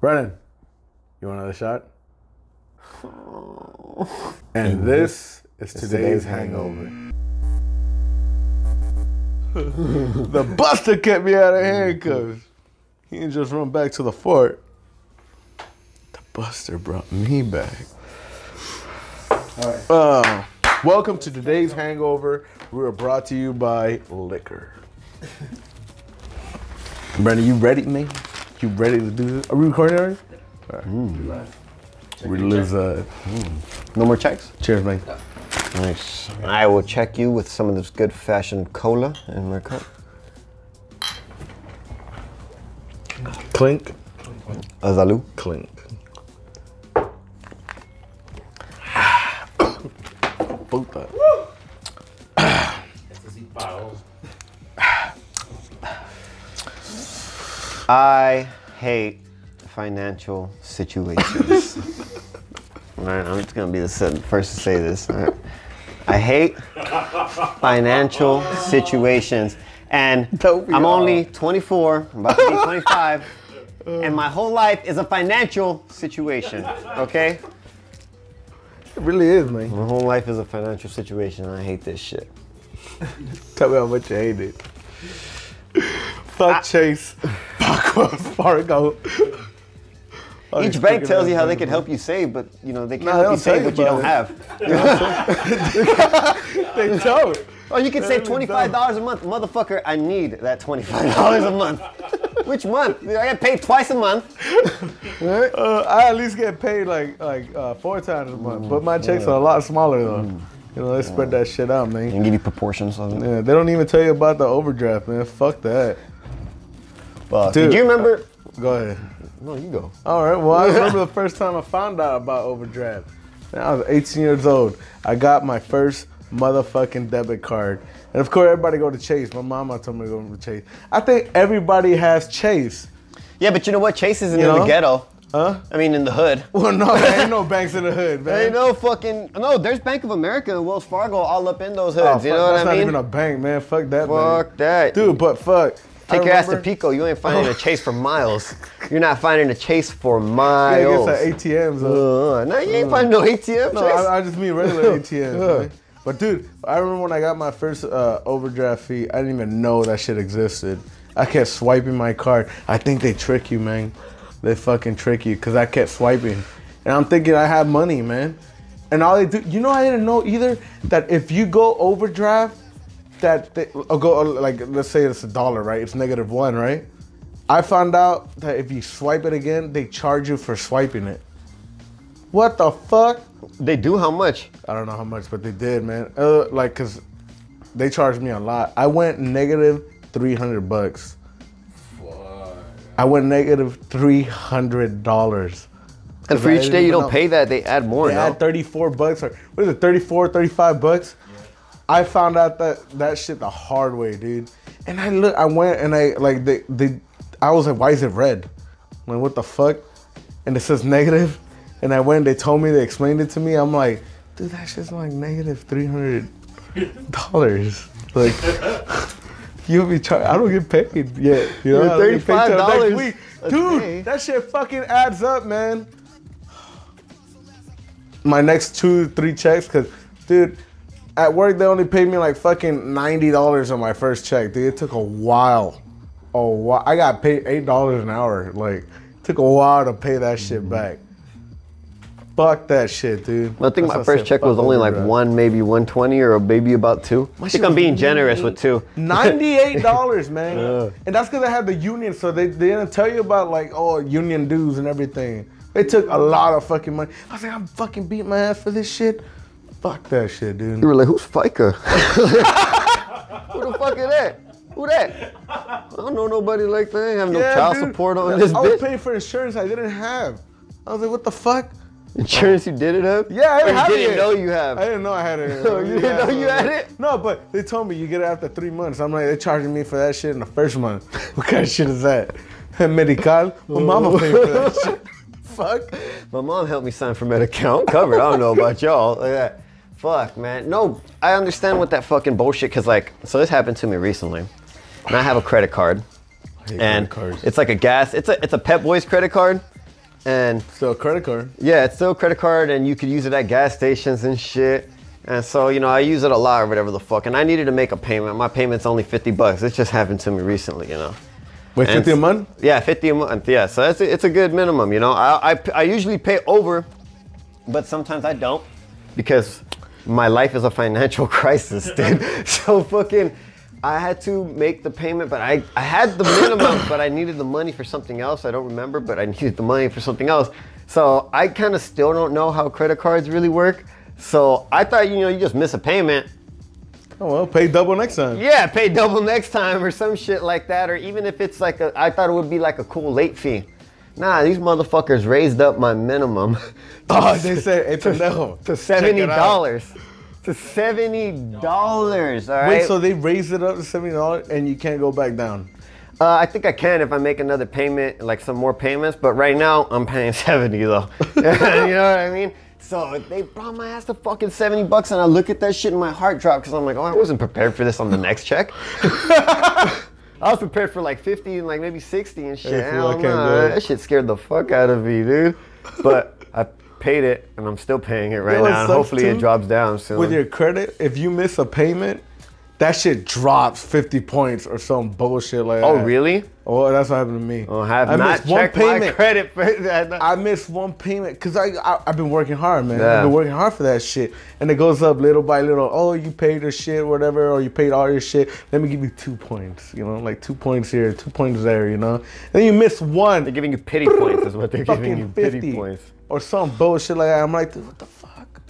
Brennan, you want another shot? And this is today's, today's hangover. the buster kept me out of handcuffs. He didn't just run back to the fort. The buster brought me back. Uh, welcome to today's hangover. We are brought to you by liquor. Brandon, you ready, man? You ready to do this? Are we recording already? Alright. We live, uh, No more checks? cheers, man. Nice. I will check you with some of this good fashioned cola in my cup. Clink, Azalu. clink. Both that. I hate financial situations. All right, I'm just gonna be the first to say this. right? I hate financial situations, and I'm all? only 24. I'm about to be 25, and my whole life is a financial situation. Okay, It really is, man. my whole life is a financial situation, and I hate this shit. Tell me how much you hate it. Fuck Chase. Wells Fargo. Each bank tells you how they can help you save, but you know they can't help you save what you don't about have. They don't. Oh, you can save twenty-five dollars a month, motherfucker. I need that twenty-five dollars a month. Which month? I get paid twice a month. Right? Uh, I at least get paid like like uh, four times a month, but my checks are a lot smaller though. You know, they spread that shit out, man. And give you proportions of it. Yeah, they don't even tell you about the overdraft, man. Fuck that. But Dude. did you remember? Go ahead. No, you go. All right. Well, I remember the first time I found out about overdraft. Man, I was 18 years old. I got my first motherfucking debit card, and of course, everybody go to Chase. My mama told me to go to Chase. I think everybody has Chase. Yeah, but you know what? Chase isn't You in know? the ghetto. Huh? I mean, in the hood. Well, no, there ain't no banks in the hood, man. There ain't no fucking no. There's Bank of America and Wells Fargo all up in those Oh, hoods. you know what I mean? that's not even a bank, man. Fuck that, Fuck man. that, Dude, but fuck. I Take your ass to Pico. You ain't finding a chase for miles. You're not finding a chase for Yeah, miles. I guess at ATMs. Uh, no, you ain't finding no ATM. No. I, I just mean regular ATMs. But dude, I remember when I got my first uh, overdraft fee, I didn't even know that shit existed. I kept swiping my card. I think they trick you, man. They fucking trick you because I kept swiping, and I'm thinking I have money, man. And all they do, you know, I didn't know either that if you go overdraft, that they or go like let's say it's a dollar, right? It's negative one, right? I found out that if you swipe it again, they charge you for swiping it. What the fuck? they do how much? I don't know how much, but they did, man. Uh, like, cause they charged me a lot. I went negative three hundred bucks. I went negative three hundred dollars. And for each day you don't know. pay that, they add more. They no? had 34 bucks or what is it, 34, 35 bucks? I found out that that shit the hard way, dude. And I look, I went and I like they, they I was like, why is it red? I'm like, what the fuck? And it says negative. And I went, they told me, they explained it to me. I'm like, dude, that shit's like negative three hundred dollars. Like you'll be charged. I don't get paid yet. You know, You're I don't get paid till $35 next week. a Dude, day. that shit fucking adds up, man my next two, three checks, cause dude, at work they only paid me like fucking ninety dollars on my first check. Dude, it took a while. Oh, while. I got paid eight dollars an hour. Like, took a while to pay that shit mm-hmm. back. Fuck that shit, dude. I think That's my first check was only like one, maybe 120 or maybe about two. I think I'm being generous with two. Ninety-eight dollars, man, and that's because I had the union, so they, they didn't tell you about like oh union dues and everything. They took a lot of fucking money. I was like, I'm fucking beating my ass for this shit. Fuck that shit, dude. You were like, who's FICA? Who the fuck is that? Who that? I don't know nobody like that. I have no Yeah, child dude. support on this I was paying for insurance I didn't have. I was like, what the fuck? Insurance you didn't have? Yeah, I didn't you have didn't it. know you have. I didn't know I had it. You didn't know you had it? No, but they told me you get it after three months. I'm like, they're charging me for that shit in the first month. what kind of shit is that? Medical? My mama paid for that shit. Fuck. My mom helped me sign for Medi-Cal. I'm covered. I don't know about y'all. Like that. Fuck, man. No, I understand what that fucking bullshit. Cause like, so this happened to me recently, and I have a credit card, and credit cards. it's like a gas. It's a it's a Pep Boys credit card, and Still a credit card. yeah, it's still a credit card, and you could use it at gas stations and shit. And so, you know, I use it a lot or whatever the fuck. And I needed to make a payment. My payment's only 50 bucks. It just happened to me recently, you know. Wait, And- fifty a month? Yeah, 50 a month. Yeah, so that's a, it's a good minimum, you know. I, I, I usually pay over, but sometimes I don't because my life is a financial crisis, dude. so fucking, I had to make the payment, but I, I had the minimum, but I needed the money for something else. I don't remember, but I needed the money for something else. So I kind of still don't know how credit cards really work. So I thought, you know, you just miss a payment. Oh well, pay double next time. Yeah, pay double next time or some shit like that. Or even if it's like a, I thought it would be like a cool late fee. Nah, these motherfuckers raised up my minimum Oh, they said, hey, pendejo. to seventy dollars. To seventy dollars. All right. Wait, so they raised it up to seventy dollars and you can't go back down. uh, I think I can if I make another payment, like some more payments. But right now, I'm paying seventy though. you know what I mean? So they brought my ass to fucking seventy bucks, and I look at that shit and my heart dropped because I'm like, oh, I wasn't prepared for this on the next check. I was prepared for like 50 and like maybe 60 and shit. I nah, that shit scared the fuck out of me, dude. But I paid it and I'm still paying it right know now. And hopefully it drops down soon. With your credit, if you miss a payment, that shit drops fifty points or some bullshit like oh, that. really? Oh, that's what happened to me. Oh, I have I not missed one checked my payment. credit for that. I missed one payment because I, I I've been working hard, man. Yeah. I've been working hard for that shit, and it goes up little by little. Oh, you paid your shit, whatever, or you paid all your shit. Let me give you two points. You know, like two points here, two points there. You know, and then you miss one. They're giving you pity points, is what they're giving you. 50 Pity points. or some bullshit like that. I'm like, dude, what the fuck?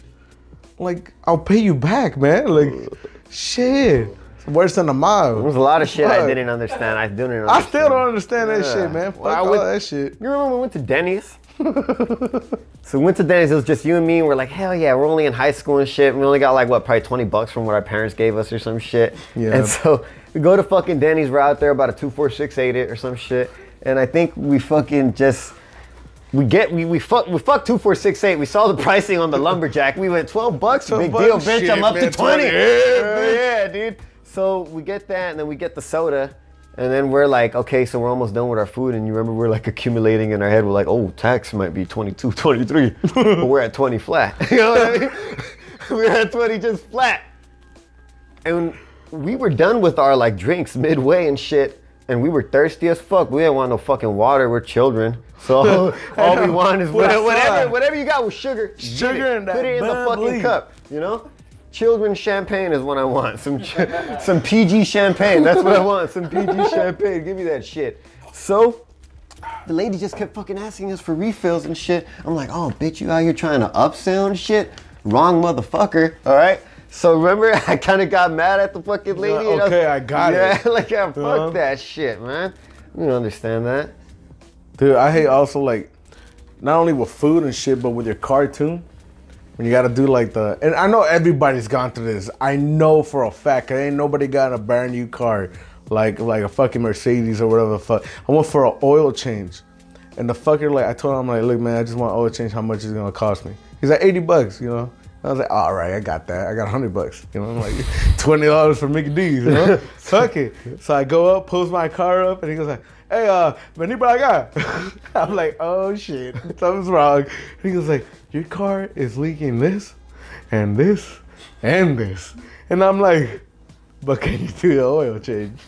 Like, I'll pay you back, man. Like, shit. Worse than a mile. There's a lot of shit I didn't understand. I didn't understand. I still don't understand that Yeah. shit, man. Fuck Well, I all would- that shit. You remember when we went to Denny's? so we went to Denny's. It was just you and me. And we're like, hell yeah, we're only in high school and shit. We only got like what, probably twenty bucks from what our parents gave us or some shit. Yeah. And so we go to fucking Denny's. We're out there about a two four six eight it or some shit. And I think we fucking just. We get we we fuck we fuck two four six eight. We saw the pricing on the lumberjack. We went twelve bucks. 12 Big bucks? deal, bitch. Shit, I'm up man, to twenty. 20. Yeah, yeah, dude. So we get that, and then we get the soda, and then we're like, okay, so we're almost done with our food, and you remember we're like accumulating in our head. We're like, oh, tax might be 22, 23, but we're at 20 flat. you know what I mean? we're at 20 just flat, and we were done with our like drinks midway and shit. And we were thirsty as fuck. We didn't want no fucking water. We're children. So all we want is What whatever, whatever, whatever you got with sugar. Sugar it. and that Put it in the fucking cup. You know? Children's champagne is what I want. Some some PG champagne. That's what I want. Some PG champagne. Give me that shit. So the lady just kept fucking asking us for refills and shit. I'm like, oh bitch, you out here trying to upsell and shit? Wrong motherfucker. All right. So remember, I kind of got mad at the fucking lady. like, and was- okay, I got yeah, it. like yeah, fuck Uh-huh. that shit, man. You don't understand that. Dude, I hate also like not only with food and shit, but with your car too. When you gotta do like the and I know everybody's gone through this. I know for a fact, 'cause ain't nobody got a brand new car like like a fucking Mercedes or whatever the fuck. I went for an oil change. And the fucker like I told him I'm like, look man, I just want oil change, how much is it gonna cost me? He's like 80 bucks, you know. I was like, all right, I got that. I got 100 bucks. You know, I'm like, $20 for Mickey D's, you know? Fuck it. So I go up, pulls my car up, and he goes like, hey, uh, vení para acá. I'm like, oh shit, something's wrong. He goes like, your car is leaking this, and this, and this. And I'm like, but can you do the oil change?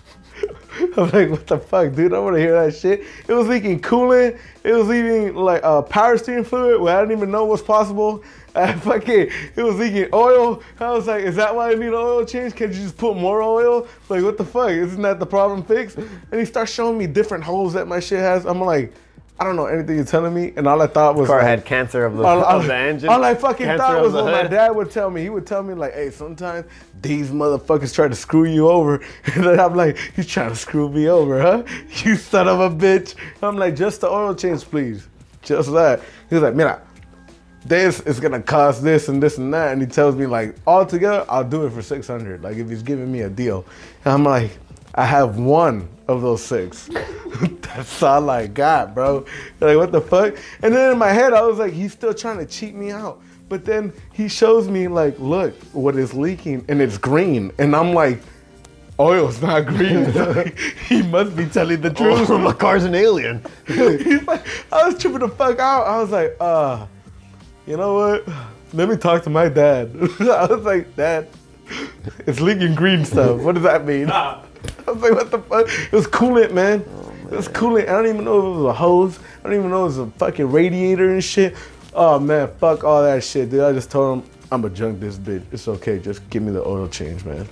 I'm like, what the fuck, dude? I want to hear that shit. It was leaking coolant. It was leaking like uh, power steering fluid, where I didn't even know was possible. I fucking, it was leaking oil. I was like, is that why I need an oil change? Can't you just put more oil? Like, what the fuck? Isn't that the problem fixed? And he starts showing me different holes that my shit has. I'm like, I don't know anything you're telling me. And all I thought was Car like, had cancer of the, all, all- of the engine. all I fucking cancer thought was what my dad would tell me. He would tell me like, "Hey, sometimes these motherfuckers try to screw you over," and then I'm like, "You trying to screw me over, huh? You son of a bitch!" I'm like, "Just the oil change, please, just that." He was like, "Mira, this is gonna cost this and this and that," and he tells me like, altogether, I'll do it for 600. Like if he's giving me a deal, and I'm like, I have one of those six. That's all I got, bro. Like, what the fuck? And then in my head, I was like, he's still trying to cheat me out. But then he shows me, like, look, what is leaking, and it's green. And I'm like, oil's not green. he must be telling the truth. Oh, my car's an alien. He's like, I was tripping the fuck out. I was like, uh, you know what? Let me talk to my dad. I was like, Dad, it's leaking green stuff. What does that mean? I was like, what the fuck? It was coolant, man. Oh, it was coolant. I don't even know if it was a hose. I don't even know if it was a fucking radiator and shit. Oh man, fuck all that shit, dude. I just told him I'm gonna junk this bitch. It's okay. Just give me the oil change, man.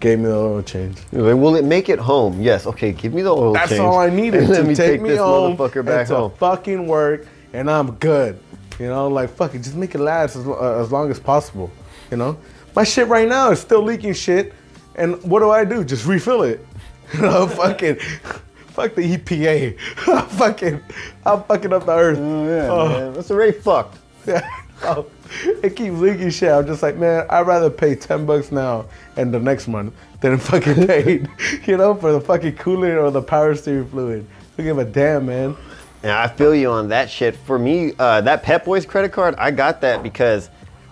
Gave me the oil change. Like, will it make it home? Yes. Okay, give me the oil That's change. That's all I needed and let to me take take me this home motherfucker back to home. fucking work, and I'm good. You know, like fuck it, just make it last as, uh, as long as possible. You know, my shit right now is still leaking shit, and what do I do? Just refill it. You know, fucking, fuck the EPA. I'm fucking, I'm fucking up the earth. Oh, yeah, Oh. man. That's already fucked. Yeah. Oh, it keeps leaking shit. I'm just like, man, I'd rather pay 10 bucks now and the next month than fucking paid, you know, for the fucking coolant or the power steering fluid. Don't give a damn, man. Yeah, I feel you on that shit. For me, uh, that Pep Boys credit card, I got that because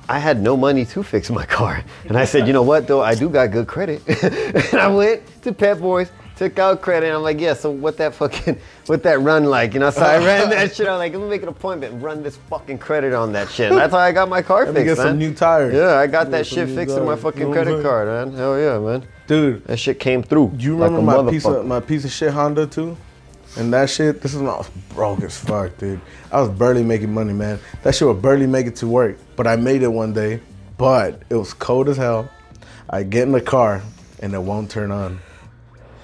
I had no money to fix my car. And I said, you know what, though, I do got good credit. and I went to Pep Boys, took out credit, and I'm like, yeah, so what that fucking, what that run like? You know, so I ran that shit. I'm like, let me make an appointment and run this fucking credit on that shit. And that's how I got my car Let me fixed, get some new tires. Yeah, I got that shit fixed in my fucking You know credit card, man. Hell yeah, man. Dude, That shit came through. do you remember a my piece of my piece of shit Honda too? And that shit, this is when I was broke as fuck, dude. I was barely making money, man. That shit would barely make it to work. But I made it one day. But it was cold as hell. I get in the car and it won't turn on.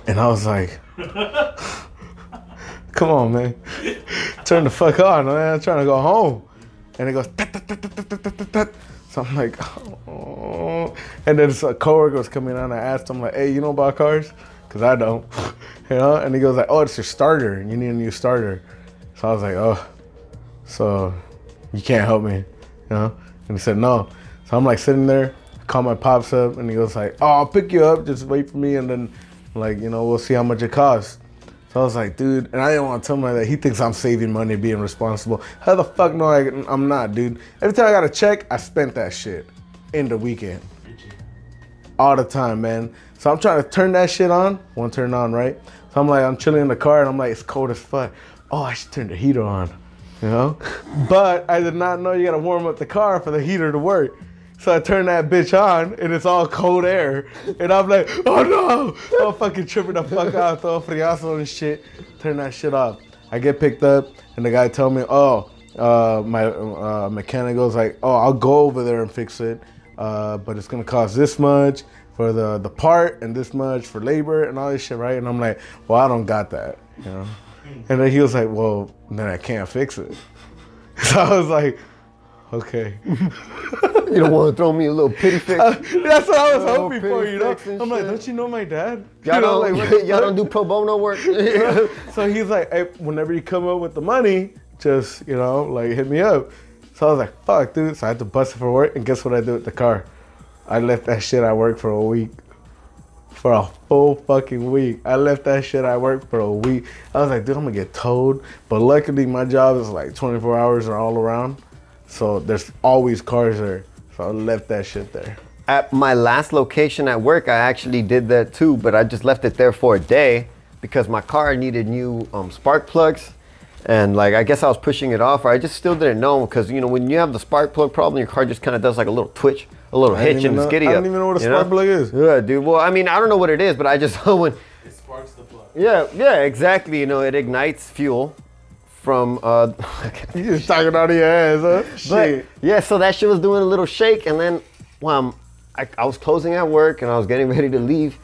And I was like, come on, man. Turn the fuck on, man. I'm trying to go home. And it goes, so I'm like, oh. And then a coworker was coming on. I asked him, like, hey, you know about cars? Because I don't. you know? And he goes, like, oh, it's your starter. You need a new starter. So I was like, oh, so you can't help me, you know? And he said, no. So I'm like sitting there, call my pops up, and he goes like, oh, I'll pick you up, just wait for me, and then like, you know, we'll see how much it costs. So I was like, dude, and I didn't want to tell him that. He thinks I'm saving money, being responsible. How the fuck no, I, I'm not, dude. Every time I got a check, I spent that shit in the weekend. All the time, man. So I'm trying to turn that shit on. Won't turn on, right? So I'm like, I'm chilling in the car, and I'm like, it's cold as fuck. Oh, I should turn the heater on, you know? But I did not know you gotta warm up the car for the heater to work. So I turn that bitch on and it's all cold air. And I'm like, oh no! I'm fucking tripping the fuck out, throw a friazo and shit. Turn that shit off. I get picked up and the guy tell me, oh, uh, my uh, mechanic goes like, oh, I'll go over there and fix it. Uh, but it's gonna cost this much for the, the part and this much for labor and all this shit, right? And I'm like, well, I don't got that, you know? And then he was like, well, then I can't fix it. So I was like, okay. You don't want to throw me a little pity fix? That's what I was Oh, hoping for, you know. I'm like, don't you know my dad? Y'all You know, don't, like, y'all don't do pro bono work? So he's like, hey, whenever you come up with the money, just you know, like hit me up. So I was like, fuck, dude. So I had to bust it for work, and guess what I did with the car? I left that shit at work for a week. For a full fucking week. I left that shit at work for a week. I was like, dude, I'm gonna get towed. But luckily, my job is like 24 hours are all around. So there's always cars there. So I left that shit there. At my last location at work, I actually did that too, but I just left it there for a day because my car needed new um, spark plugs. And like, I guess I was pushing it off, or I just still didn't know because you know when you have the spark plug problem, your car just kind of does like a little twitch, a little hitch, even and it's know- giddy I don't even know what a you spark plug is. Yeah, dude. Well, I mean, I don't know what it is, but I just know when. It sparks the plug. Yeah, yeah, exactly. You know, it ignites fuel from. Uh, You just talking out of your ass, huh? But Shit. yeah, so that shit was doing a little shake, and then well, um, I, I was closing at work and I was getting ready to leave,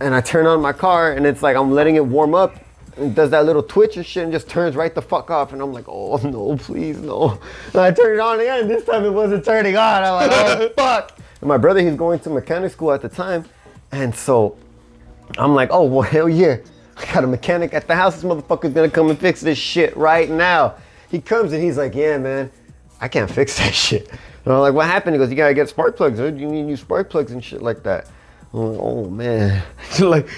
and I turn on my car and it's like I'm letting it warm up. And does that little twitch and shit and just turns right the fuck off. And I'm like, oh no, please no. And I turn it on again. And this time it wasn't turning on. I'm like, oh fuck. And my brother, he's going to mechanic school at the time. And so I'm like, oh, well, hell yeah. I got a mechanic at the house. This motherfucker's gonna come and fix this shit right now. He comes and he's like, yeah, man, I can't fix that shit. And I'm like, what happened? He goes, you gotta get spark plugs, dude. You need new spark plugs and shit like that. I'm like, oh, man. like,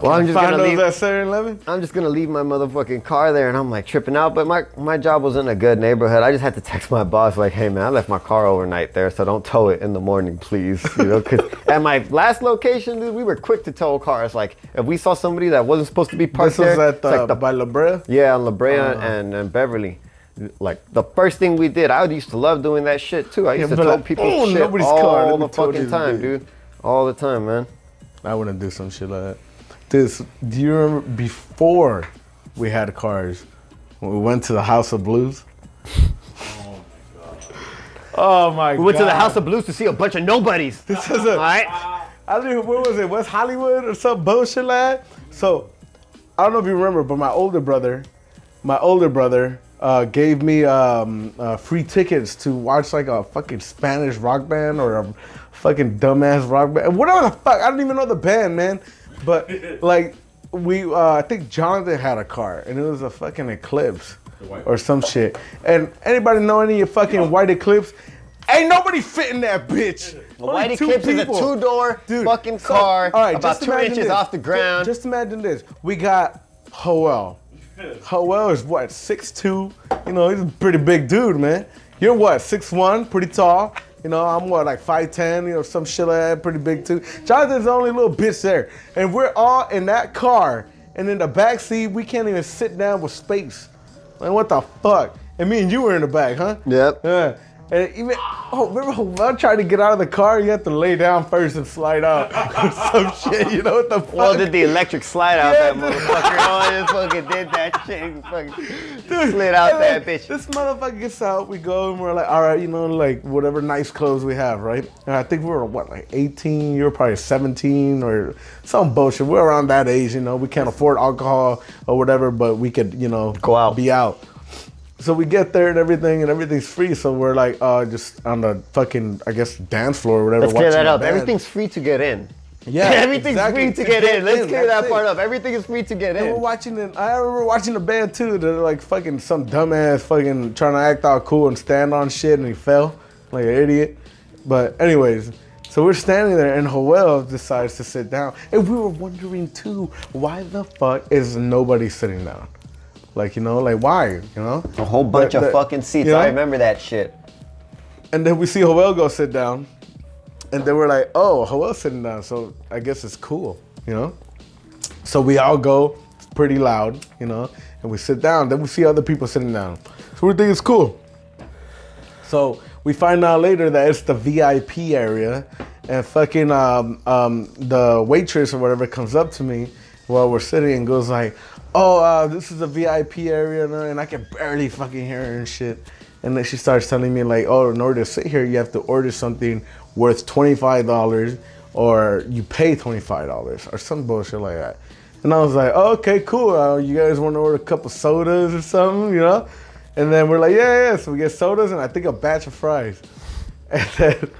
Well, I'm just Find gonna leave. at 7-Eleven. I'm just gonna leave my motherfucking car there, and I'm like tripping out. But my my job was in a good neighborhood. I just had to text my boss like, "Hey man, I left my car overnight there, so don't tow it in the morning, please." You know, because at my last location, dude, we were quick to tow cars. Like if we saw somebody that wasn't supposed to be parked there. This was there, at it's like uh, the by La Brea. Yeah, on La Brea Uh-huh. and, and Beverly. Like the first thing we did, I used to love doing that shit too. I used Yeah, to but tow like, people's oh, shit nobody's all car, let the fucking time, dude. All the time, man. I wouldn't do some shit like that. This, do you remember before we had cars, when we went to the House of Blues? Oh my god. We went to the House of Blues to see a bunch of nobodies. This is a, All right. I don't even, where was it? West Hollywood or some bullshit like? So, I don't know if you remember, but my older brother, my older brother, uh, gave me um, uh, free tickets to watch like a fucking Spanish rock band or a fucking dumbass rock band. Whatever the fuck. I don't even know the band, man. But, like, we, uh, I think Jonathan had a car and it was a fucking Eclipse or some shit. And anybody know any fucking white Eclipse? Ain't nobody fit in that bitch. Only White two Eclipse is a two-door Dude, fucking so- car, all right, about just two imagine inches this. off the ground. Just, imagine this. We got Hoel. Hoel is what, 6'2"? You know, he's a pretty big dude, man. You're what, 6'1", pretty tall. You know, I'm what, like 5'10", you know, some shit like that, pretty big too. Jonathan's the only little bitch there. And we're all in that car, and in the back seat, we can't even sit down with space. Like, what the fuck? And me and you were in the back, huh? Yep. Yeah. And even oh, remember when I tried to get out of the car, you have to lay down first and slide out or some shit. You know what the fuck? Well, did the electric slide out Yeah, that motherfucker? Oh, just fucking did that shit. Fucking slid out that bitch. This motherfucker gets out. We go and we're like, all right, you know, like whatever nice clothes we have, right? And I think we were what, like 18? You were probably 17 or some bullshit. We're around that age, you know. We can't afford alcohol or whatever, but we could, you know, Go out. be out. So we get there and everything, and everything's free. So we're like, uh, just on the fucking, I guess, dance floor or whatever. Let's clear that up. band. Everything's free to get in. Yeah, Everything's exactly. free to get in. Let's clear that's that it. part up. Everything is free to get in. We're watching it. I remember watching the band too. They're like fucking some dumbass fucking trying to act all cool and stand on shit, and he fell like an idiot. But anyways, so we're standing there, and Joel decides to sit down, and we were wondering too, why the fuck is nobody sitting down? Like you know, like why? You know, A whole bunch But of the- fucking seats. you know? I remember that shit. And then we see Joel go sit down, and then we're like, oh, Joel's sitting down, so I guess it's cool, you know? So we all go, it's pretty loud, you know, and we sit down. Then we see other people sitting down. So we think it's cool. So we find out later that it's the VIP area, and fucking um, um, the waitress or whatever comes up to me while we're sitting and goes like, "Oh, uh, this is a VIP area," and, I can barely fucking hear her and shit. And then she starts telling me like, "Oh, in order to sit here, you have to order something worth twenty five dollars, or you pay twenty five dollars, or some bullshit like that." And I was like, oh, "Okay, cool. Uh, you guys want to order a couple sodas or something, you know?" And then we're like, yeah, yeah. So we get sodas and I think a batch of fries. And then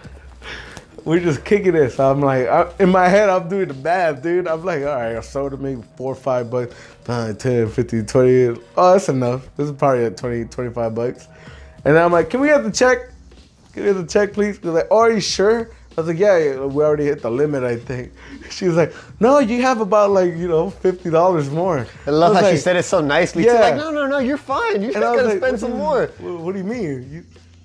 we're just kicking it. So I'm like, I, in my head, I'm doing the math, dude. I'm like, all right, a soda maybe four or five bucks, nine, 10, 15, 20. Oh, that's enough. This is probably at 20, 25 bucks. And I'm like, can we get the check? Can we get the check, please? They're like, oh, are you sure? I was like, yeah, we already hit the limit, I think. She was like, no, you have about like, you know, $50 more. I love was how she said it so nicely. too. Yeah. Like, no, no, no, you're fine. You're just gonna like, spend some more. What, what do you mean? You,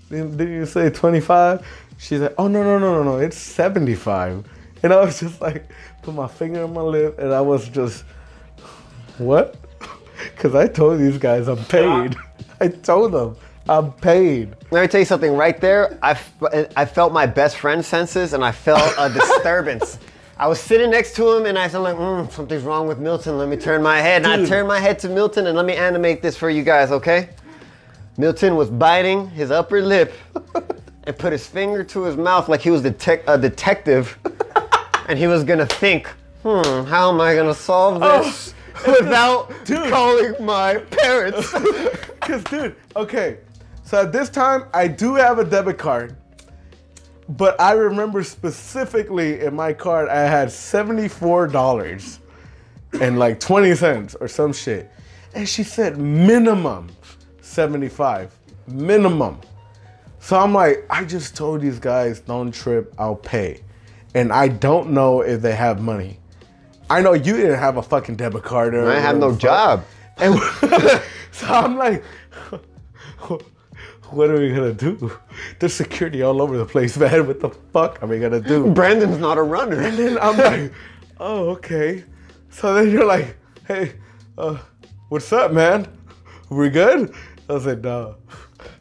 didn't, didn't you say 25? She's like, oh, no, no, no, no, no, it's 75. And I was just like, put my finger on my lip, and I was just, what? Because I told these guys I'm paid. I told them I'm paid. Let me tell you something. Right there, I, I felt my best friend senses, and I felt a disturbance. I was sitting next to him, and I said, like, mm, something's wrong with Milton. Let me turn my head. And I turned my head to Milton, and let me animate this for you guys, okay? Milton was biting his upper lip and put his finger to his mouth like he was detec- a detective, and he was gonna think, hmm, how am I gonna solve this without Dude. calling my parents? Because, dude, okay. So at this time, I do have a debit card. But I remember specifically in my card, I had $74 and like 20 cents or some shit. And she said minimum 75. Minimum. So I'm like, I just told these guys, don't trip, I'll pay. And I don't know if they have money. I know you didn't have a fucking debit card or I have no job. And so I'm like, what are we gonna do? There's security all over the place, man. What the fuck are we gonna do? Brandon's not a runner. And then I'm like, oh, okay. So then you're like, hey, uh, what's up, man? We good? I was like,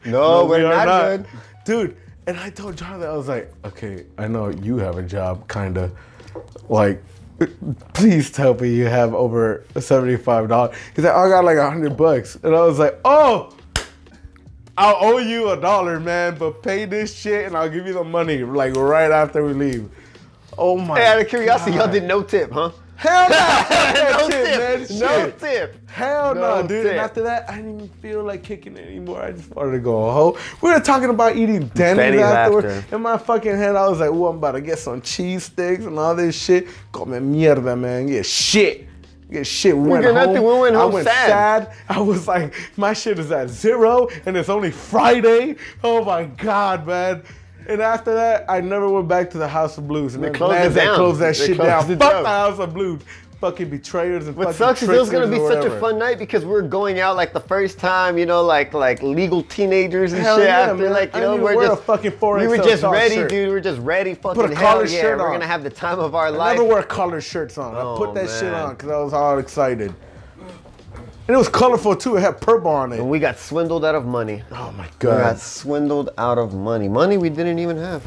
no. No, we're we are not, good. Dude, and I told Jonathan, I was like, okay, I know you have a job, kind of. Like, please tell me you have over $75. He's like, I got like a 100 bucks. And I was like, oh, I'll owe you a dollar, man, but pay this shit and I'll give you the money, like, right after we leave. Oh my Hey, out of curiosity, y'all did no tip, huh? Hell no! No tip. man. No tip. Hell no, dude. tip. And after that, I didn't even feel like kicking it anymore. I just wanted to go home. We were talking about eating Denny's, afterwards. after. In my fucking head, I was like, "Oh, I'm about to get some cheese sticks and all this shit." Come mierda, man. Get shit. Get shit. We went home. nothing. We went home. I went sad. sad. I was like, my shit is at zero, and it's only Friday. Oh my god, man. And after that, I never went back to the House of Blues. And They closed Nasdaq down. closed that They shit closed down. Fuck down. the House of Blues. Fucking betrayers and What fucking sucks is it was gonna be such a fun night because we were going out like the first time, you know, like like legal teenagers and Hell shit. yeah, after man. like you I know, we're just fucking 4XL we were just ready, shirt. dude. We were just ready. Fucking Put a hell collared yeah, shirt we're gonna have the time of our I life. never wear colored shirts on. I Oh, put that shit on because I was all excited. And it was colorful too. It had purple on it. And we got swindled out of money. Oh my god. We got swindled out of money. Money we didn't even have.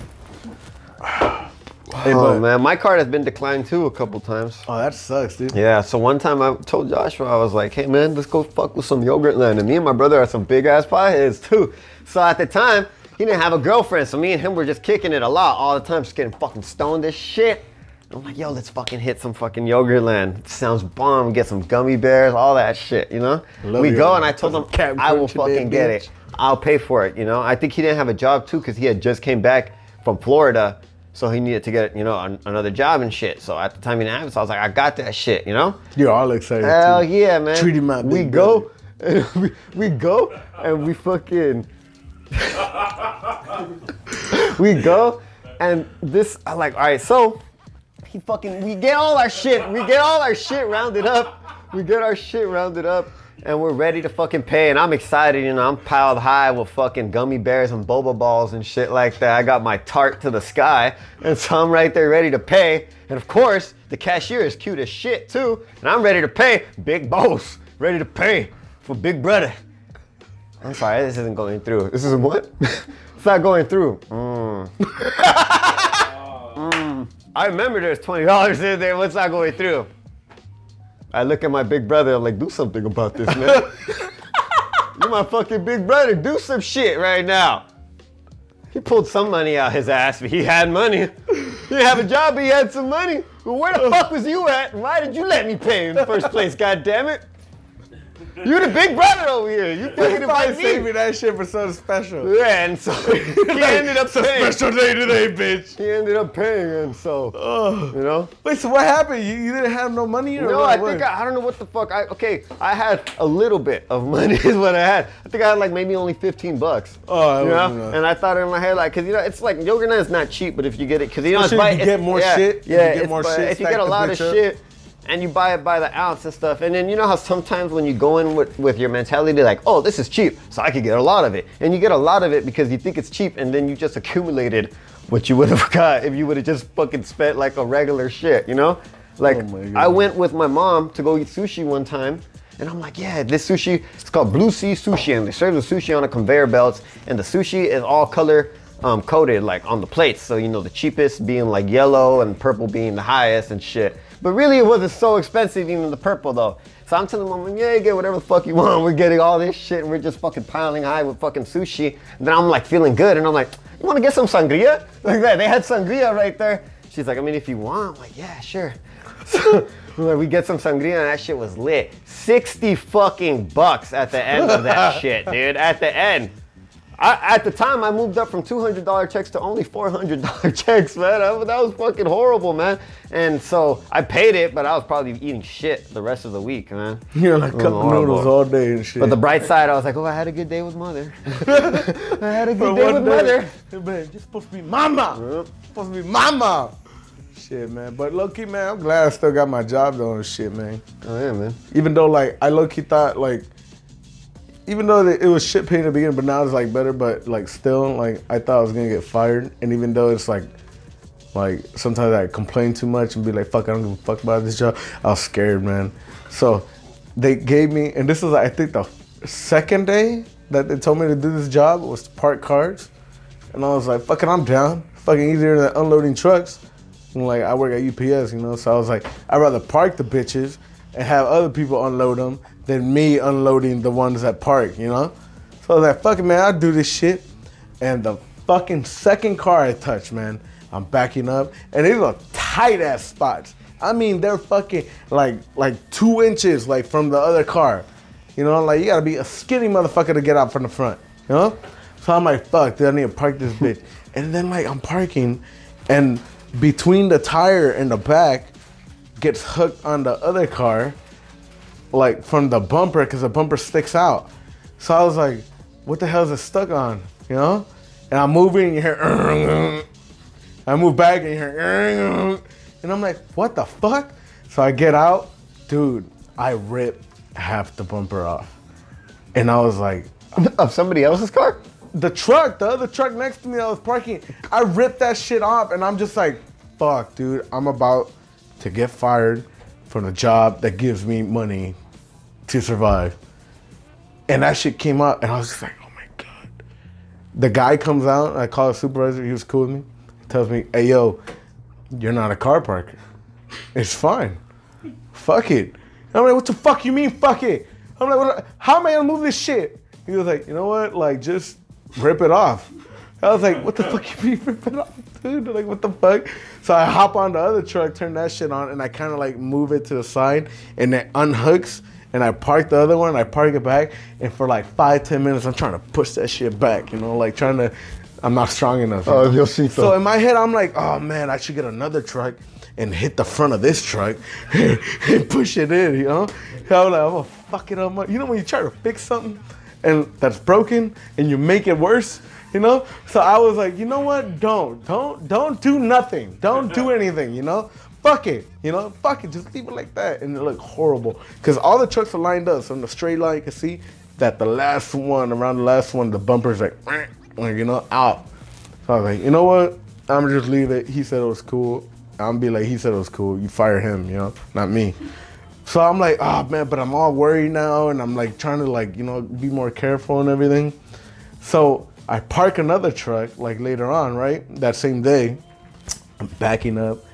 Hey, Oh man, my card has been declined too a couple times. Oh, that sucks, dude. Yeah, so one time I told Joshua, I was like, hey man, let's go fuck with some Yogurtland. And me and my brother are some big ass potheads too. So at the time, he didn't have a girlfriend, so me and him were just kicking it a lot all the time, just getting fucking stoned as shit. I'm like, yo, let's fucking hit some fucking Yogurtland. sounds bomb, get some gummy bears, all that shit, you know? Love we go and I told Put him, I will Crunch in there, fucking get bitch. it. I'll pay for it, you know? I think he didn't have a job too, because he had just came back from Florida. So he needed to get, you know, an- another job and shit. So at the time he didn't have it, so I was like, I got that shit, you know? You're all excited Hell too. yeah, man. Treat him like We go, and we, we go, and we fucking, we go, and this, I like, all right, so he fucking, we get all our shit, we get all our shit rounded up, we get our shit rounded up, and we're ready to fucking pay, and I'm excited, you know, I'm piled high with fucking gummy bears and boba balls and shit like that. I got my tart to the sky, and so I'm right there ready to pay, and of course, the cashier is cute as shit too, and I'm ready to pay, big boss, ready to pay for big brother. I'm sorry, this isn't going through. This is what? it's not going through. Mm. Mm. I remember there's twenty dollars in there. What's not going through? I look at my big brother. I'm like, do something about this, man. You're my fucking big brother. Do some shit right now. He pulled some money out his ass, but he had money. He didn't have a job, but he had some money. Well, where the fuck was you at? Why did you let me pay in the first place? God damn it! You the big brother over here. You fucking invite me that shit for something special. Yeah, and so he ended up It's a special day today, bitch. He ended up paying, and so Oh. you know. Wait, so what happened? You, you didn't have no money or No, what? I think I, I don't know what the fuck. I okay, I had a little bit of money is what I had. I think I had like maybe only 15 bucks. Oh, I you know? know. And I thought in my head like, cause you know, it's like yogurt nut is not cheap, but if you get it, cause you know, it's by, you get more yeah, shit, Yeah, you get more shit, if you get a lot of shit. And you buy it by the ounce and stuff, and then you know how sometimes when you go in with, with your mentality like, oh, this is cheap, so I could get a lot of it, and you get a lot of it because you think it's cheap, and then you just accumulated what you would have got if you would have just fucking spent like a regular shit, you know? Like Oh. I went with my mom to go eat sushi one time, and I'm like, yeah, this sushi, it's called Blue Sea Sushi, and they serve the sushi on a conveyor belts, and the sushi is all color um, coded, like on the plates. So you know the cheapest being like yellow and purple being the highest and shit. But really, it wasn't so expensive, even the purple though. So I'm telling my mom, yeah, get whatever the fuck you want. We're getting all this shit, and we're just fucking piling high with fucking sushi. And then I'm like feeling good, and I'm like, you want to get some sangria? Like that. They had sangria right there. She's like, I mean, if you want, I'm like, yeah, sure. So we get some sangria and that shit was lit. 60 fucking bucks at the end of that shit, dude. At the end. I, at the time, I moved up from $200 checks to only $400 checks, man. I- that was fucking horrible, man. And so I paid it, but I was probably eating shit the rest of the week, man. You're like cup noodles all day and shit. But the bright side, I was like, oh, I had a good day with mother. I had a For good day with day. mother. Hey, man, you're supposed to be mama. You're supposed to be mama. Shit, man. But low key, man, I'm glad I still got my job though and shit, man. Oh yeah, man. Even though like I low key thought like, even though it was shit pain in the beginning, but now it's like better. But like still, like I thought I was gonna get fired, and even though it's like, like sometimes I complain too much and be like, fuck, I don't give a fuck about this job. I was scared, man. So they gave me, and this was I think the second day that they told me to do this job was to park cars, and I was like, fucking, I'm down. Fucking easier than unloading trucks. And like I work at UPS, you know, so I was like, I'd rather park the bitches and have other people unload them than me unloading the ones that park, you know. So I was like, fuck it, man, I'll do this shit. And the fucking second car I touch, man, I'm backing up, and these are tight ass spots. I mean, they're fucking like like two inches like from the other car. You know, like you gotta be a skinny motherfucker to get out from the front. You know? So I'm like, fuck, dude, I need to park this bitch. And then like I'm parking, and between the tire and the back gets hooked on the other car, like from the bumper, because the bumper sticks out. So I was like, what the hell is it stuck on? You know? And I'm moving and you hear, I move back and you hear, and I'm like, what the fuck? So I get out, dude, I rip half the bumper off. And I was like, Of somebody else's car? the truck, the other truck next to me that was parking, I ripped that shit off and I'm just like, fuck, dude, I'm about to get fired from the job that gives me money to survive. And that shit came up and I was just like, oh my God. The guy comes out, I call the supervisor, he was cool with me. He tells me, hey yo, you're not a car parker. It's fine. Fuck it. I'm like, what the fuck you mean, fuck it? I'm like, what, how am I gonna move this shit? He was like, you know what? Like, just rip it off. I was like, what the fuck you mean rip it off, dude? Like, what the fuck? So I hop on the other truck, turn that shit on, and I kind of like move it to the side, and it unhooks, and I park the other one, I park it back, and for like five, ten minutes, I'm trying to push that shit back, you know, like trying to, I'm not strong enough. Oh, you Oh, know? Diosito. So in my head, I'm like, oh man, I should get another truck and hit the front of this truck and push it in, you know? I was like, I'm gonna fuck it up. You know when you try to fix something and that's broken and you make it worse, you know? So I was like, you know what? Don't, don't, don't do nothing. Don't do anything, you know? Fuck it, you know? Fuck it, just leave it like that. And it looked horrible. Because all the trucks are lined up. So in the straight line, you can see that the last one, around the last one, the bumper's like, like, you know, out. So I was like, you know what? I'm gonna just leave it. He said it was cool. I'm be like, he said it was cool. You fire him, you know, not me. So I'm like, oh man, but I'm all worried now, and I'm like trying to like, you know, be more careful and everything. So I park another truck like later on, right? That same day, I'm backing up,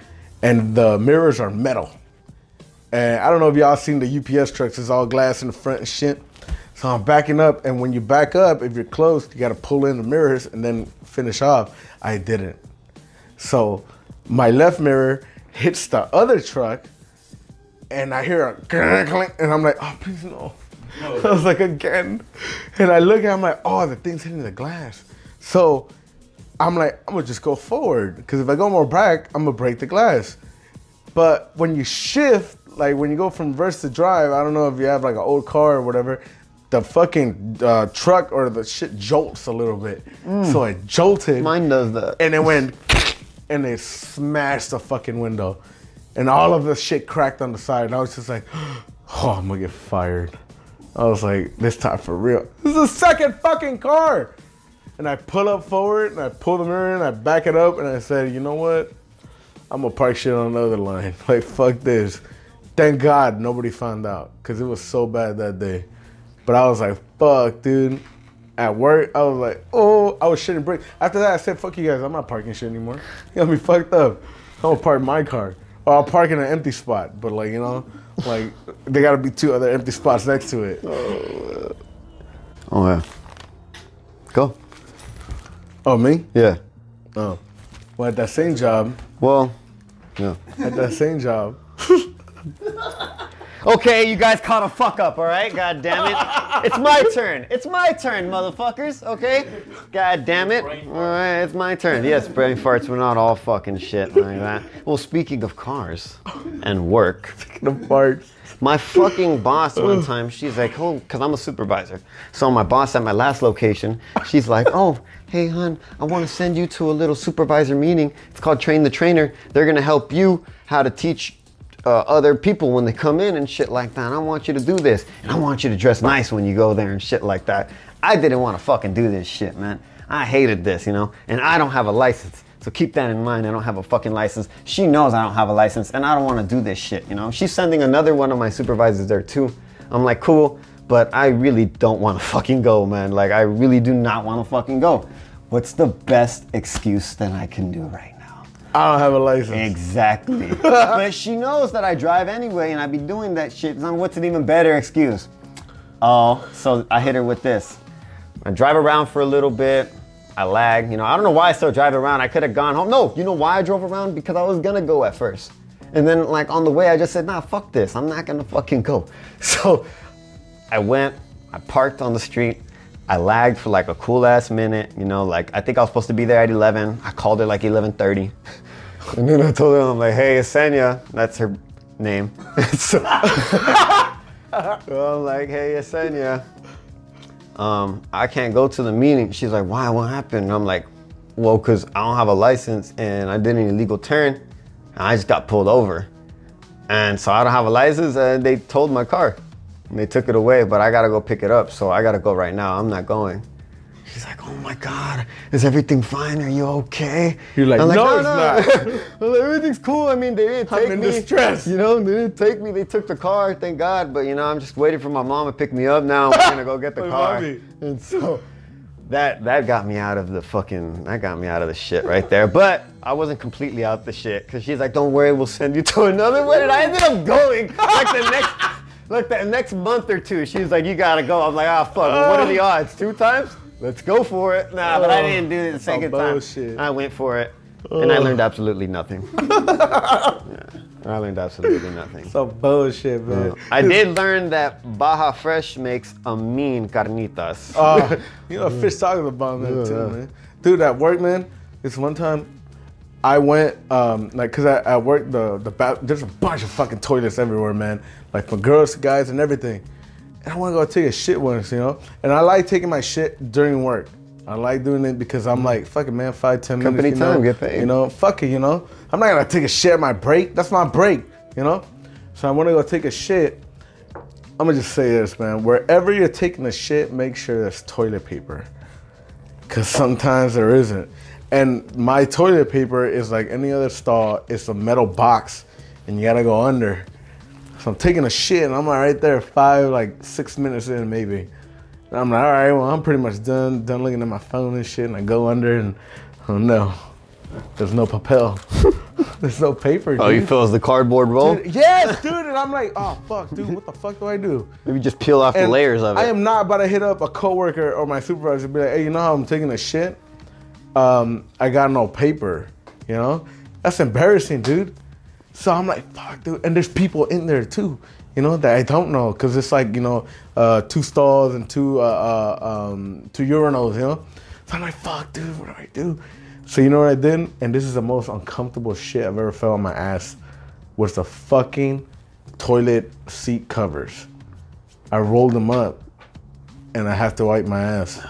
and the mirrors are metal. And I don't know if y'all seen the UPS trucks, it's all glass in the front and shit. So I'm backing up, and when you back up, if you're close, you gotta pull in the mirrors and then finish off. I didn't. So my left mirror hits the other truck, and I hear a clink, and I'm like, oh, please no. I was like, again. And I look at I'm like, oh, the thing's hitting the glass. So I'm like, I'm gonna just go forward, because if I go more back, I'm gonna break the glass. But when you shift, like when you go from reverse to drive, I don't know if you have like an old car or whatever, the fucking uh, truck or the shit jolts a little bit. So it jolted Mine does that. and it went and it smashed the fucking window. And all of the shit cracked on the side. And I was just like, oh, I'm gonna get fired. I was like, this time for real. This is the second fucking car. And I pull up forward and I pull the mirror in, I back it up, and I said, you know what? I'm gonna park shit on another line. Like, fuck this. Thank God nobody found out because it was so bad that day. But I was like, fuck, dude. At work, I was like, oh, I was shitting bricks. After that, I said, fuck you guys, I'm not parking shit anymore. You got me fucked up. I'm gonna park my car. Or I'll park in an empty spot. But, like, you know, like, there gotta be two other empty spots next to it. Oh yeah. Go. Oh, me? Yeah. Oh. Well, at that same job, Well, yeah. at that same job, Okay, you guys caught a fuck up, all right? God damn it. It's my turn. It's my turn, motherfuckers, okay? God damn it. All right, it's my turn. Yes, brain farts, we're not all fucking shit like that. Well, speaking of cars and work, The parts. my fucking boss one time, she's like, oh, because I'm a supervisor. So my boss at my last location, she's like, oh, hey, hon, I want to send you to a little supervisor meeting. It's called Train the Trainer. They're going to help you how to teach uh, other people when they come in and shit like that. And I want you to do this. And I want you to dress nice when you go there and shit like that. I didn't want to fucking do this shit, man. I hated this, you know? And I don't have a license. So keep that in mind. I don't have a fucking license. She knows I don't have a license and I don't want to do this shit, you know? She's sending another one of my supervisors there too. I'm like, cool, but I really don't want to fucking go, man. Like, I really do not want to fucking go. What's the best excuse that I can do right? I don't have a license. Exactly. but she knows that I drive anyway and I be doing that shit. So what's an even better excuse? Oh, so I hit her with this. I drive around for a little bit. I lag. You know, I don't know why I still drive around. I could have gone home. No, you know why I drove around? Because I was gonna go at first. And then like on the way, I just said, nah, fuck this. I'm not gonna fucking go. So I went, I parked on the street. I lagged for like a cool ass minute, you know, like I think I was supposed to be there at 11. I called it like 11:30. And then I told her, I'm like, hey, Yesenia, that's her name. so, I'm like, hey, Yesenia, um, I can't go to the meeting. She's like, why? What happened? And I'm like, well, because I don't have a license and I did an illegal turn. And I just got pulled over. And so I don't have a license and they towed my car. And they took it away, but I gotta go pick it up. So I gotta go right now. I'm not going. She's like, oh my God, is everything fine? Are you okay? You're like, I'm "No, it's not." I'm Everything's cool. I mean, they didn't I'm take in me. distress. You know, they didn't take me. They took the car, thank God. But you know, I'm just waiting for my mom to pick me up now. We're gonna go get the car. mommy. And so that that got me out of the fucking that got me out of the shit right there. But I wasn't completely out the shit because she's like, "Don't worry, we'll send you to another one." And I ended up going like the next like the next month or two. She's like, "You gotta go." I'm like, "Ah, fuck. well, what are the odds? Two times? Let's go for it." Nah, but I didn't do it the second time. I went for it, and I learned absolutely nothing. Yeah, I learned absolutely nothing. So bullshit, man. I did learn that Baja Fresh makes a mean carnitas. Uh, you know, fish tacos about that too, man. Dude, at work, man, this one time, I went, um, like, cause I, I work the the there's a bunch of fucking toilets everywhere, man. Like for girls, guys, and everything. And I want to go take a shit once, you know. And I like taking my shit during work. I like doing it because I'm mm. like, fuck it, man, five, ten Company minutes. you know? time, get paid. You know, fuck it, you know. I'm not gonna take a shit at my break. That's my break, you know. So I want to go take a shit. I'm gonna just say this, man. Wherever you're taking a shit, make sure there's toilet paper. Cause sometimes there isn't. And my toilet paper is like any other stall, it's a metal box and you gotta go under. So I'm taking a shit and I'm like right there, five, like six minutes in maybe. And I'm like, all right, well, I'm pretty much done, done looking at my phone and shit, and I go under and oh no, there's no papel. there's no paper. Oh, you dude. as the cardboard roll? Dude, yes, dude. And I'm like, oh fuck, dude, what the fuck do I do? Maybe just peel off the layers of it. I am not about to hit up a coworker or my supervisor and be like, hey, you know how I'm taking a shit? Um, I got no paper, you know? That's embarrassing, dude. So I'm like, fuck, dude. And there's people in there too, you know, that I don't know. Cause it's like, you know, uh, two stalls and two, uh, uh, um, two urinals, you know? So I'm like, fuck, dude, what do I do? So you know what I did? And this is the most uncomfortable shit I've ever felt on my ass was the fucking toilet seat covers. I rolled them up and I have to wipe my ass.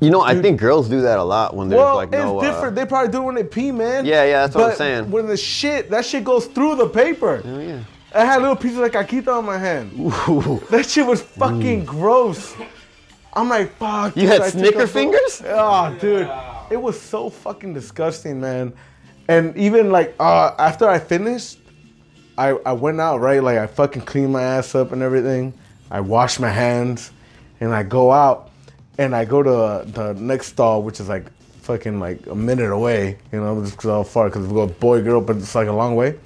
You know, I think girls do that a lot when there's Well, like no. it's uh, different. they probably do it when they pee, man. Yeah, yeah, that's what I'm saying. When the shit, that shit goes through the paper. Oh, yeah. I had little pieces of caquita on my hand. Ooh. That shit was fucking gross. I'm like, fuck. You had I snicker fingers? Oh, dude. It was so fucking disgusting, man. And even like uh, after I finished, I, I went out, right? Like I fucking cleaned my ass up and everything. I washed my hands and I go out and I go to the next stall, which is like fucking like a minute away, you know, just 'cause how far, because we go boy, girl, but it's like a long way.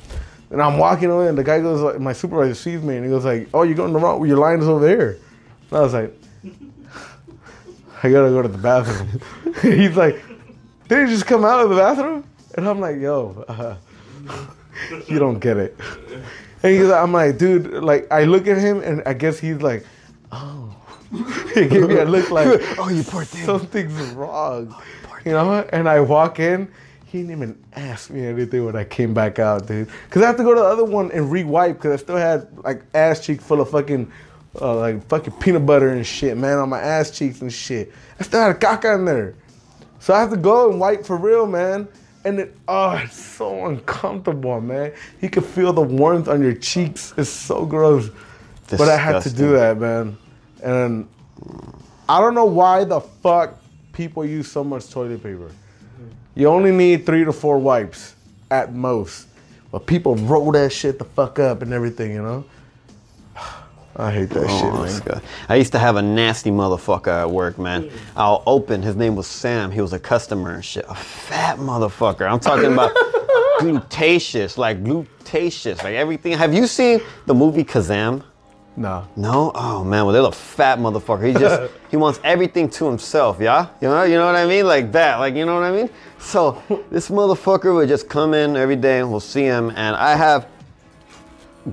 And I'm walking away and the guy goes, like, my supervisor sees me and he goes like, oh, you're going the wrong, your line is over there. And I was like, I gotta go to the bathroom. He's like, did he just come out of the bathroom? And I'm like, yo, uh, you don't get it. And he's, I'm like, dude, like I look at him and I guess he's like, oh. he gave me a look like, Oh, you poor thing. something's wrong. You know? And I walk in, he didn't even ask me anything when I came back out, dude. Cause I have to go to the other one and re-wipe because I still had like ass cheek full of fucking uh, like fucking peanut butter and shit, man, on my ass cheeks and shit. I still had a caca in there. So I have to go and wipe for real, man. And it, oh, it's so uncomfortable, man. You can feel the warmth on your cheeks. It's so gross. But I had to do that, man. And I don't know why the fuck people use so much toilet paper. You only need three to four wipes at most. But people roll that shit the fuck up and everything, you know? I hate that Oh, shit, man. I used to have a nasty motherfucker at work, man. I'll open. His name was Sam. He was a customer and shit. A fat motherfucker. I'm talking about glutacious, like glutacious, like everything. Have you seen the movie Kazam? Nah. No? Oh man, well there's a fat motherfucker. He just he wants everything to himself, yeah? You know, you know what I mean? Like that. Like you know what I mean? So this motherfucker would just come in every day and we'll see him and I have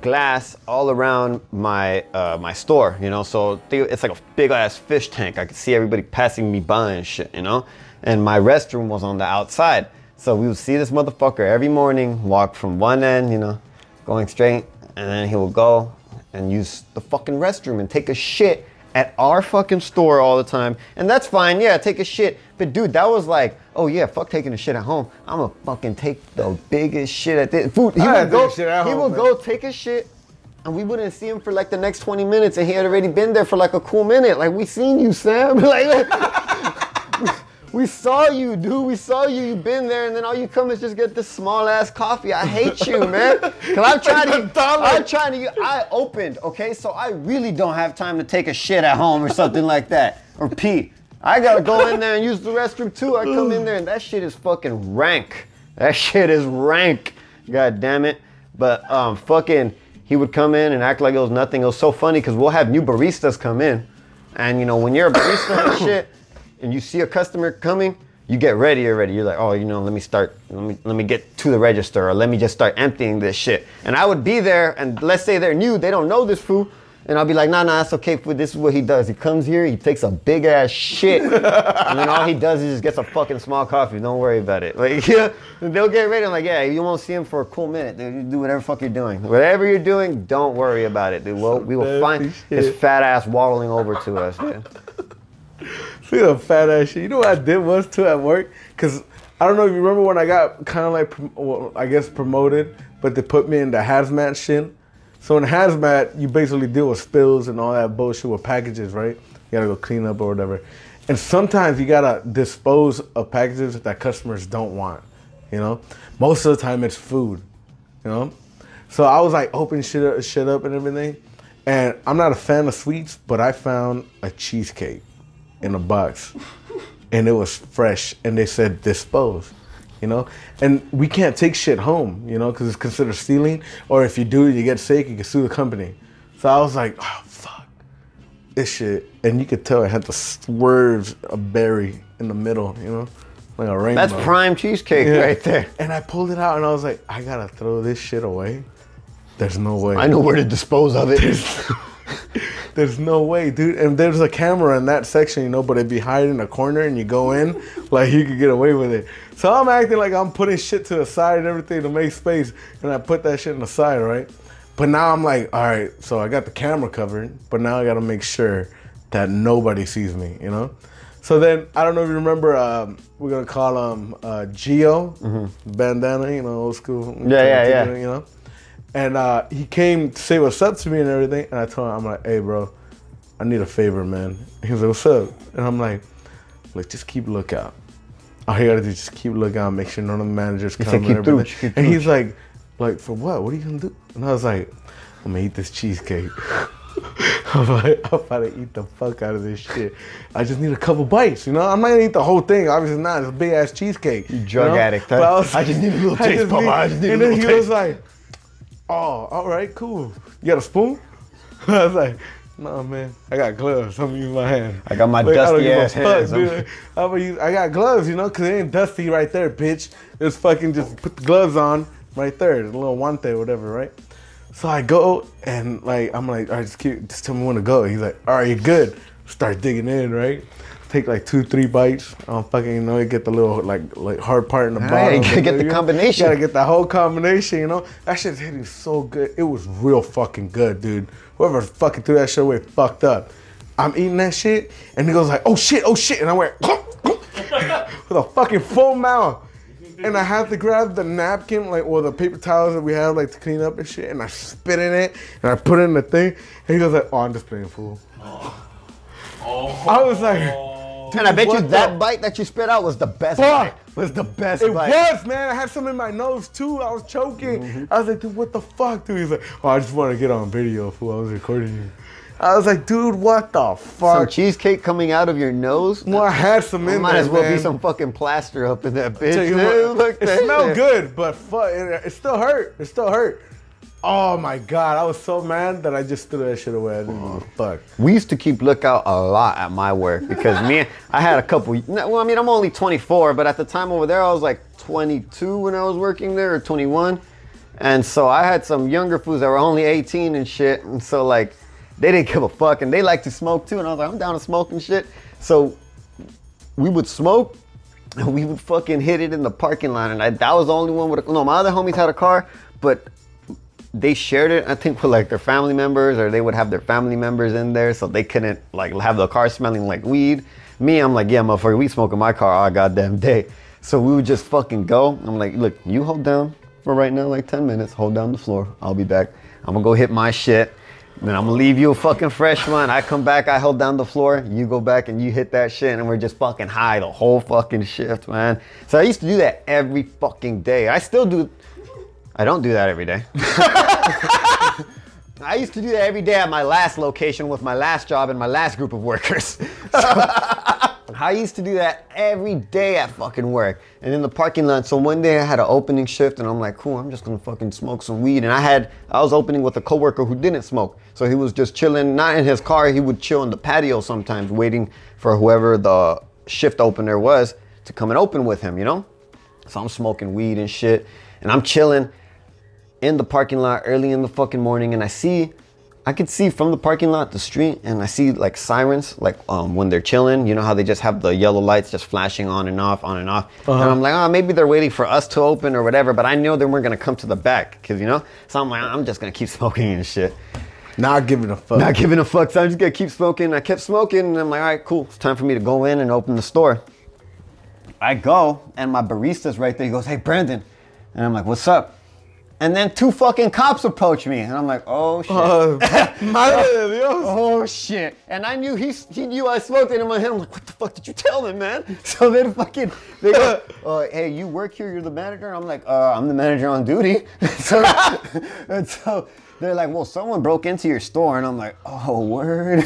glass all around my uh, my store, you know. So it's like a big ass fish tank. I could see everybody passing me by and shit, you know. And my restroom was on the outside, so we would see this motherfucker every morning walk from one end, you know, going straight, and then he will go and use the fucking restroom and take a shit at our fucking store all the time. And that's fine, yeah, take a shit. But dude, that was like, oh yeah, fuck taking a shit at home. I'ma fucking take the biggest shit at this. Food, he I would go, take a shit at he home, would man. go take a shit and we wouldn't see him for like the next 20 minutes and he had already been there for like a cool minute. Like, we seen you, Sam. like, we saw you, dude. We saw you. You've been there, and then all you come is just get this small ass coffee. I hate you, man. Cause I'm trying to, I'm trying to. I opened, okay, so I really don't have time to take a shit at home or something like that, or pee. I gotta go in there and use the restroom too. I come in there and that shit is fucking rank. That shit is rank. God damn it. But um, fucking, he would come in and act like it was nothing. It was so funny because we'll have new baristas come in, and you know when you're a barista and shit and you see a customer coming, you get ready already. You're like, oh, you know, let me start, let me let me get to the register, or let me just start emptying this shit. And I would be there, and let's say they're new, they don't know this fool, and I'll be like, nah, nah, that's okay, fool. This is what he does. He comes here, he takes a big ass shit, and then all he does is just gets a fucking small coffee. Don't worry about it. Like, yeah, they'll get ready. I'm like, yeah, you won't see him for a cool minute, dude. You do whatever fuck you're doing. Whatever you're doing, don't worry about it, dude. We'll, we will find his fat ass waddling over to us, dude. See the fat ass shit. You know what I did once too at work? Cause I don't know if you remember when I got kind of like, well, I guess promoted, but they put me in the hazmat shit. So in hazmat, you basically deal with spills and all that bullshit with packages, right? You gotta go clean up or whatever. And sometimes you gotta dispose of packages that customers don't want. You know, most of the time it's food. You know, so I was like open shit up, shit up and everything. And I'm not a fan of sweets, but I found a cheesecake in a box and it was fresh and they said dispose you know? And we can't take shit home you know because it's considered stealing or if you do you get sick you can sue the company. So i was like oh fuck. This shit and you could tell it had the swerves of berry in the middle you know? Like a rainbow. That's prime cheesecake Yeah. right there. and i pulled it out and i was like i gotta throw this shit away. There's no way. I know where to dispose of it. There's no way, dude. And there's a camera in that section, you know, but it'd be hiding in a corner and you go in, like you could get away with it. So I'm acting like I'm putting shit to the side and everything to make space, and I put that shit in the side, right? But now I'm like, all right, so I got the camera covered, but now I gotta make sure that nobody sees me, you know? So then, I don't know if you remember, um, we're gonna call him uh, Geo, bandana, you know, old school. Mm-hmm. Yeah, yeah, yeah. You know? And uh, he came to say what's up to me and everything. And I told him, I'm like, hey, bro, I need a favor, man. He was like, what's up? And I'm like, look, just keep lookout. All you gotta do is just keep lookout, make sure none of the managers come and "Keep everything. truce, keep and he's like, like, for what? What are you gonna do? And I was like, I'm gonna eat this cheesecake. I'm like, I'm about to eat the fuck out of this shit. I just need a couple bites, you know? I'm not gonna eat the whole thing. Obviously not. It's a big ass cheesecake. You drug addict, huh? But I, was, I just need a little taste, Papa. I just need a And then he was like, oh, all right, cool. You got a spoon? I was like, no, man. I got gloves. I'm gonna use my hand. I got my Like, dusty a ass fuck, hands. dude. I'm use, I got gloves, you know, because it ain't dusty right there, bitch. It's fucking just put the gloves on right there. The little or whatever, right? So I go and like I'm like, all right, just keep, just tell me when to go. He's like, all right, you're good. Start digging in, right? Take like two, three bites. I don't fucking you know. You get the little like like hard part in the Right, bottom. you gotta get the combination. You gotta get the whole combination. You know that shit's hitting so good. It was real fucking good, dude. Whoever fucking threw that shit away fucked up. I'm eating that shit, and he goes like, "Oh shit, oh shit," and I went with a fucking full mouth. And I had to grab the napkin, like, or the paper towels that we have, like, to clean up and shit. And I spit in it, and I put it in the thing. And he goes like, "Oh, I'm just playing fool." I was like, And I bet you that bite that you spit out was the best Fuck. bite. Was the best It bite. was, man. I had some in my nose too. I was choking. Mm-hmm. I was like, dude, what the fuck, dude? He's like, oh, I just want to get on video, fool. I was recording you. I was like, dude, what the Some fuck? cheesecake coming out of your nose. well, I had some in might there, as well man. be some fucking plaster up in that bitch. What, Look it smelled good, but fuck, it, it still hurt. It still hurt. Oh my god, I was so mad that I just threw that shit away. I didn't give fuck. We used to keep lookout a lot at my work because me, I had a couple. Well, I mean, I'm only 24, but at the time over there, I was like 22 when I was working there, or 21, and so I had some younger fools that were only 18 and shit, and so like they didn't give a fuck, and they like to smoke too, and I was like, I'm down to smoke and shit. So we would smoke. And we would fucking hit it in the parking lot, and I, that was the only one with a, no. My other homies had a car, but they shared it, I think, with like their family members, or they would have their family members in there, so they couldn't like have the car smelling like weed. Me, I'm like, yeah, motherfucker, we in my car all goddamn day. So we would just fucking go. I'm like, look, you hold down for right now, like 10 minutes, hold down the floor. I'll be back. I'm gonna go hit my shit. Then I'm gonna leave you a fucking fresh one. I come back, I hold down the floor, you go back and you hit that shit, and we're just fucking high the whole fucking shift, man. So I used to do that every fucking day. I still do. I don't do that every day. I used to do that every day at my last location with my last job and my last group of workers. So, I used to do that every day at fucking work and in the parking lot. So one day I had an opening shift and I'm like, cool, I'm just gonna fucking smoke some weed. And I had, I was opening with a coworker who didn't smoke. So he was just chilling, not in his car, he would chill in the patio sometimes waiting for whoever the shift opener was to come and open with him, you know? So I'm smoking weed and shit and I'm chilling in the parking lot early in the fucking morning and I see I could see from the parking lot the street and I see like sirens like um, when they're chilling you know how they just have the yellow lights just flashing on and off on and off. And I'm like oh maybe they're waiting for us to open or whatever but I know they weren't gonna come to the back because you know? So I'm like I'm just gonna keep smoking and shit. Not giving a fuck. not giving a fuck so I'm just gonna keep smoking. I kept smoking and I'm like all right cool. It's time for me to go in and open the store. I go and my barista's right there. He goes, "Hey, Brandon," and I'm like, "What's up?" And then two fucking cops approach me, and I'm like, "Oh shit." Uh, madre Dios. Oh shit! And I knew he he knew I smoked it in my head. I'm like, what the fuck did you tell them, man? So then fucking they go, uh, hey, you work here? You're the manager? I'm like, uh, I'm the manager on duty. so and so they're like, well, someone broke into your store, and I'm like, oh word.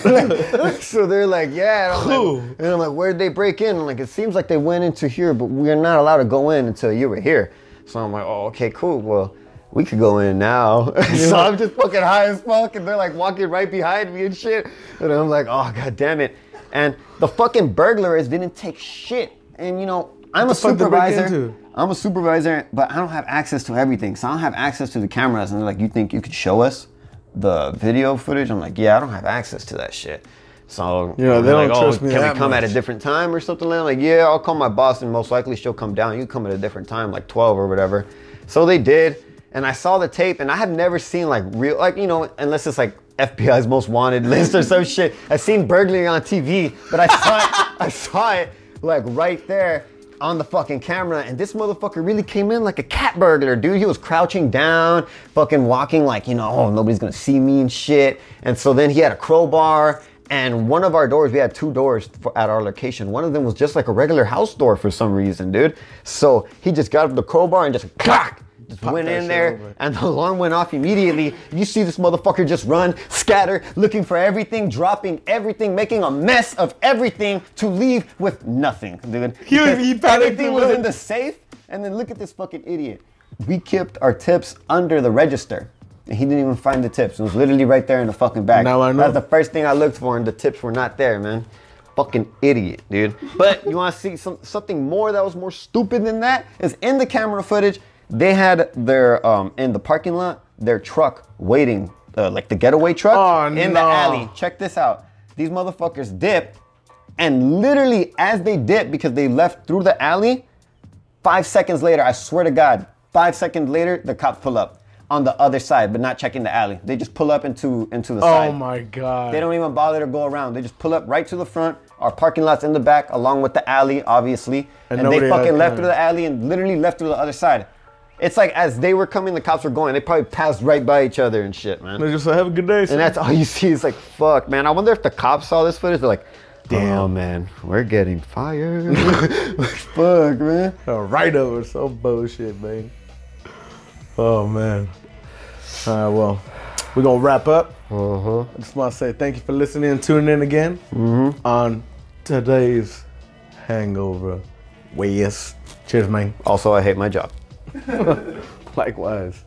so they're like, yeah. And I'm like, and I'm like, where'd they break in? I'm like, it seems like they went into here, but we're not allowed to go in until you were here. So I'm like, oh, okay, cool. Well, we could go in now. so I'm just fucking high as fuck, and they're like walking right behind me and shit. And I'm like, oh god damn it. And the fucking burglars didn't take shit. And you know, I'm a they break supervisor. I'm a supervisor, but I don't have access to everything. So I don't have access to the cameras. And they're like, you think you could show us the video footage? I'm like, yeah, I don't have access to that shit. So Yeah, they they're don't oh, trust me Can that we come at a different time or something like that? Like, yeah, I'll call my boss and most likely she'll come down. You come at a different time, like 12 or whatever. So they did. And I saw the tape and I have never seen like real, like, you know, unless it's like FBI's most wanted list or some shit. I've seen burglary on TV, but I saw it, I saw it like right there on the fucking camera and this motherfucker really came in like a cat burglar, dude. He was crouching down, fucking walking like, you know, oh, nobody's gonna see me and shit. And so then he had a crowbar and one of our doors, we had two doors for, at our location. One of them was just like a regular house door for some reason, dude. So he just got the crowbar and just clack, went in there open. and the alarm went off immediately. You see this motherfucker just run, scatter, looking for everything, dropping everything, making a mess of everything to leave with nothing, dude. He was- he everything was in the safe, and then look at this fucking idiot. We kept our tips under the register. And he didn't even find the tips. It was literally right there in the fucking bag. Now I know. That's the first thing I looked for, and the tips were not there, man. Fucking idiot, dude. But you want to see some something more that was more stupid than that? Is in the camera footage. They had their um, in the parking lot. their truck waiting, uh, like the getaway truck Oh, in the alley. Check this out. These motherfuckers dip, and literally as they dip, because they left through the alley, five seconds later, I swear to God, five seconds later, the cops pull up on the other side, but not checking the alley. They just pull up into into the side. Oh my god. They don't even bother to go around. They just pull up right to the front. Our parking lot's in the back, along with the alley, obviously. And And, they fucking left through the alley and literally left through the other side. It's like as they were coming, the cops were going. They probably passed right by each other and shit, man. They just say, have a good day. And that's all you see is like, fuck, man. I wonder if the cops saw this footage. They're like, damn, man, we're getting fired. fuck, man. a write over some bullshit, man. Oh man. All right, well, we're gonna wrap up. Uh-huh. I just want to say thank you for listening and tuning in again on today's Hangover Ways. Cheers, man. Also, I hate my job. Likewise.